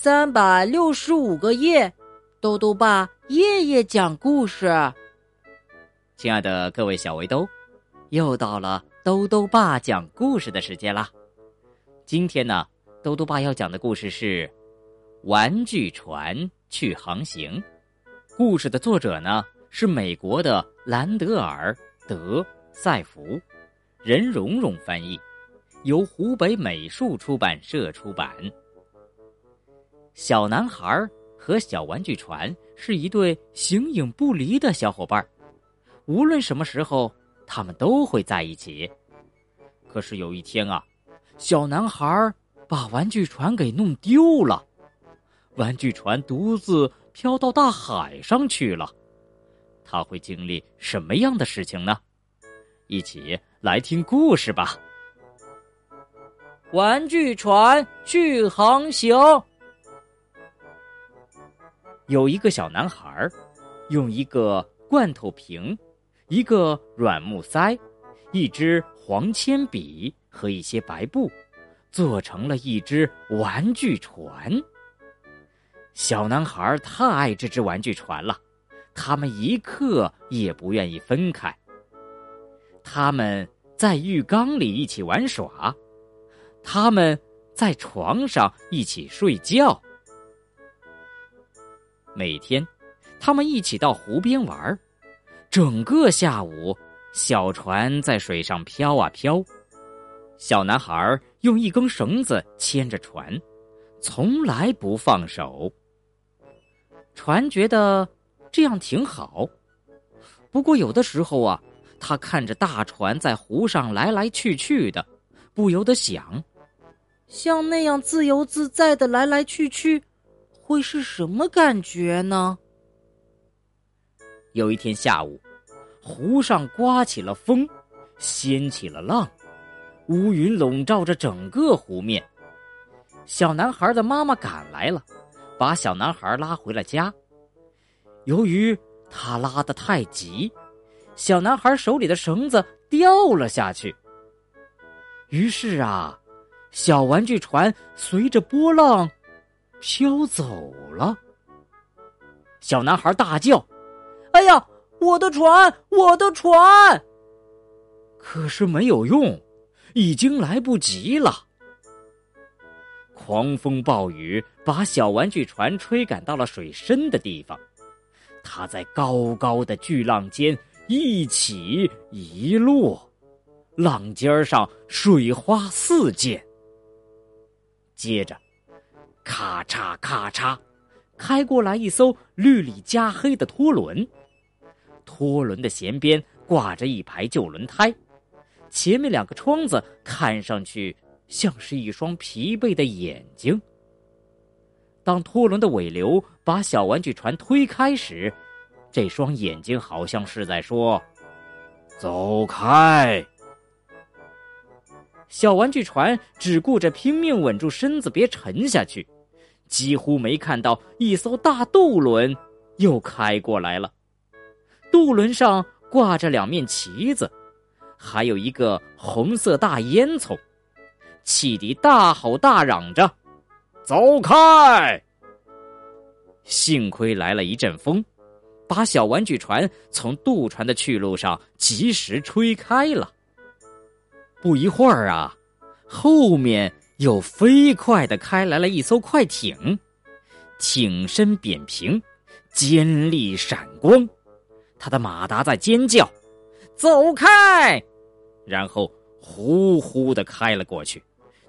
三百六十五个夜，豆豆爸夜夜讲故事。亲爱的各位小围兜，又到了兜兜爸讲故事的时间啦。今天呢，兜兜爸要讲的故事是《玩具船去航行》。故事的作者呢是美国的兰德尔·德塞福，任蓉蓉翻译，由湖北美术出版社出版。小男孩和小玩具船是一对形影不离的小伙伴，无论什么时候，他们都会在一起。可是有一天啊，小男孩把玩具船给弄丢了，玩具船独自飘到大海上去了。他会经历什么样的事情呢？一起来听故事吧。玩具船去航行。有一个小男孩，用一个罐头瓶、一个软木塞、一支黄铅笔和一些白布，做成了一只玩具船。小男孩太爱这只玩具船了，他们一刻也不愿意分开。他们在浴缸里一起玩耍，他们在床上一起睡觉。每天，他们一起到湖边玩整个下午，小船在水上飘啊飘。小男孩用一根绳子牵着船，从来不放手。船觉得这样挺好，不过有的时候啊，他看着大船在湖上来来去去的，不由得想：像那样自由自在的来来去去。会是什么感觉呢？有一天下午，湖上刮起了风，掀起了浪，乌云笼罩着整个湖面。小男孩的妈妈赶来了，把小男孩拉回了家。由于他拉得太急，小男孩手里的绳子掉了下去。于是啊，小玩具船随着波浪。飘走了。小男孩大叫：“哎呀，我的船，我的船！”可是没有用，已经来不及了。狂风暴雨把小玩具船吹赶到了水深的地方，它在高高的巨浪间一起一落，浪尖上水花四溅。接着。咔嚓咔嚓，开过来一艘绿里加黑的拖轮，拖轮的舷边挂着一排旧轮胎，前面两个窗子看上去像是一双疲惫的眼睛。当拖轮的尾流把小玩具船推开时，这双眼睛好像是在说：“走开。”小玩具船只顾着拼命稳住身子，别沉下去。几乎没看到一艘大渡轮又开过来了，渡轮上挂着两面旗子，还有一个红色大烟囱，汽笛大吼大嚷着：“走开！”幸亏来了一阵风，把小玩具船从渡船的去路上及时吹开了。不一会儿啊，后面。又飞快的开来了一艘快艇，艇身扁平，尖利闪光，他的马达在尖叫：“走开！”然后呼呼的开了过去，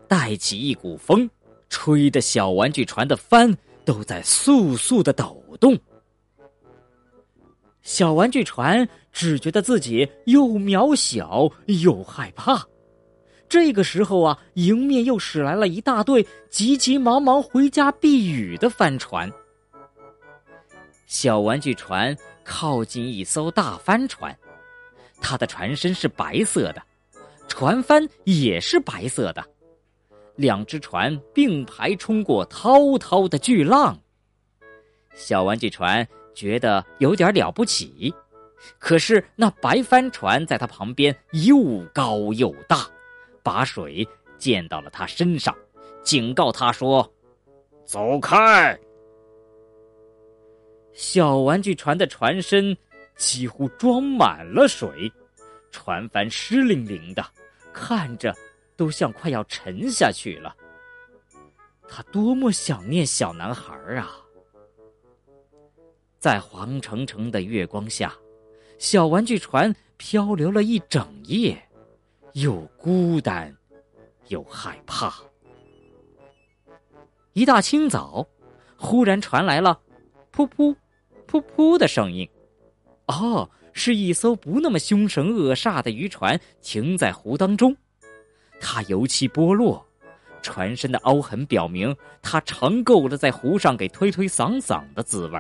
带起一股风，吹得小玩具船的帆都在簌簌的抖动。小玩具船只觉得自己又渺小又害怕。这个时候啊，迎面又驶来了一大队急急忙忙回家避雨的帆船。小玩具船靠近一艘大帆船，它的船身是白色的，船帆也是白色的，两只船并排冲过滔滔的巨浪。小玩具船觉得有点了不起，可是那白帆船在它旁边又高又大。把水溅到了他身上，警告他说：“走开！小玩具船的船身几乎装满了水，船帆湿淋淋的，看着都像快要沉下去了。他多么想念小男孩啊！在黄澄澄的月光下，小玩具船漂流了一整夜，又孤单，又害怕。一大清早，忽然传来了“噗噗”。噗噗的声音，哦，是一艘不那么凶神恶煞的渔船停在湖当中。它油漆剥落，船身的凹痕表明它尝够了在湖上给推推搡搡的滋味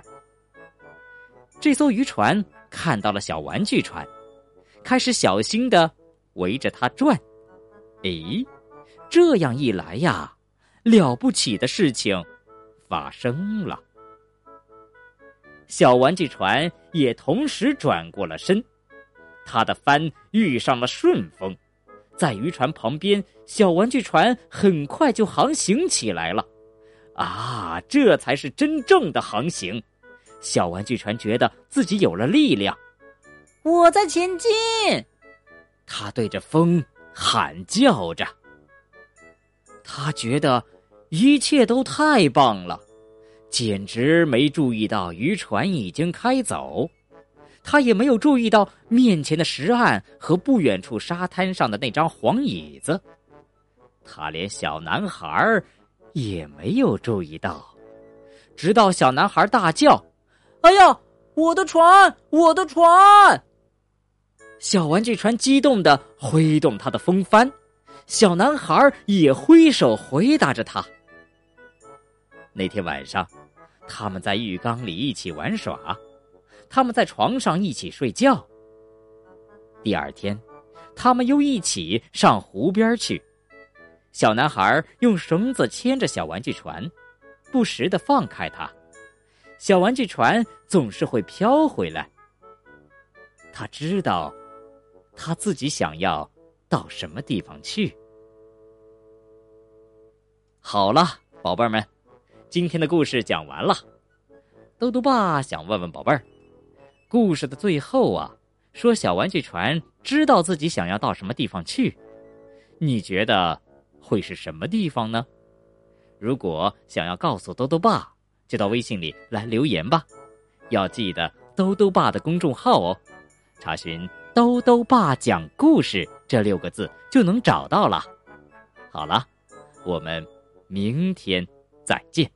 这艘渔船看到了小玩具船，开始小心的围着它转。诶，这样一来呀，了不起的事情发生了。小玩具船也同时转过了身，它的帆遇上了顺风，在渔船旁边，小玩具船很快就航行起来了。啊，这才是真正的航行！小玩具船觉得自己有了力量。我在前进，他对着风喊叫着。他觉得一切都太棒了。简直没注意到渔船已经开走，他也没有注意到面前的石岸和不远处沙滩上的那张黄椅子，他连小男孩也没有注意到，直到小男孩大叫：“哎呀，我的船，我的船！”小玩具船激动的挥动它的风帆，小男孩也挥手回答着他。那天晚上。他们在浴缸里一起玩耍，他们在床上一起睡觉。第二天，他们又一起上湖边去。小男孩用绳子牵着小玩具船，不时的放开它，小玩具船总是会飘回来。他知道，他自己想要到什么地方去。好了，宝贝儿们。今天的故事讲完了，豆豆爸想问问宝贝儿，故事的最后啊，说小玩具船知道自己想要到什么地方去，你觉得会是什么地方呢？如果想要告诉豆豆爸，就到微信里来留言吧，要记得豆豆爸的公众号哦，查询“兜兜爸讲故事”这六个字就能找到了。好了，我们明天再见。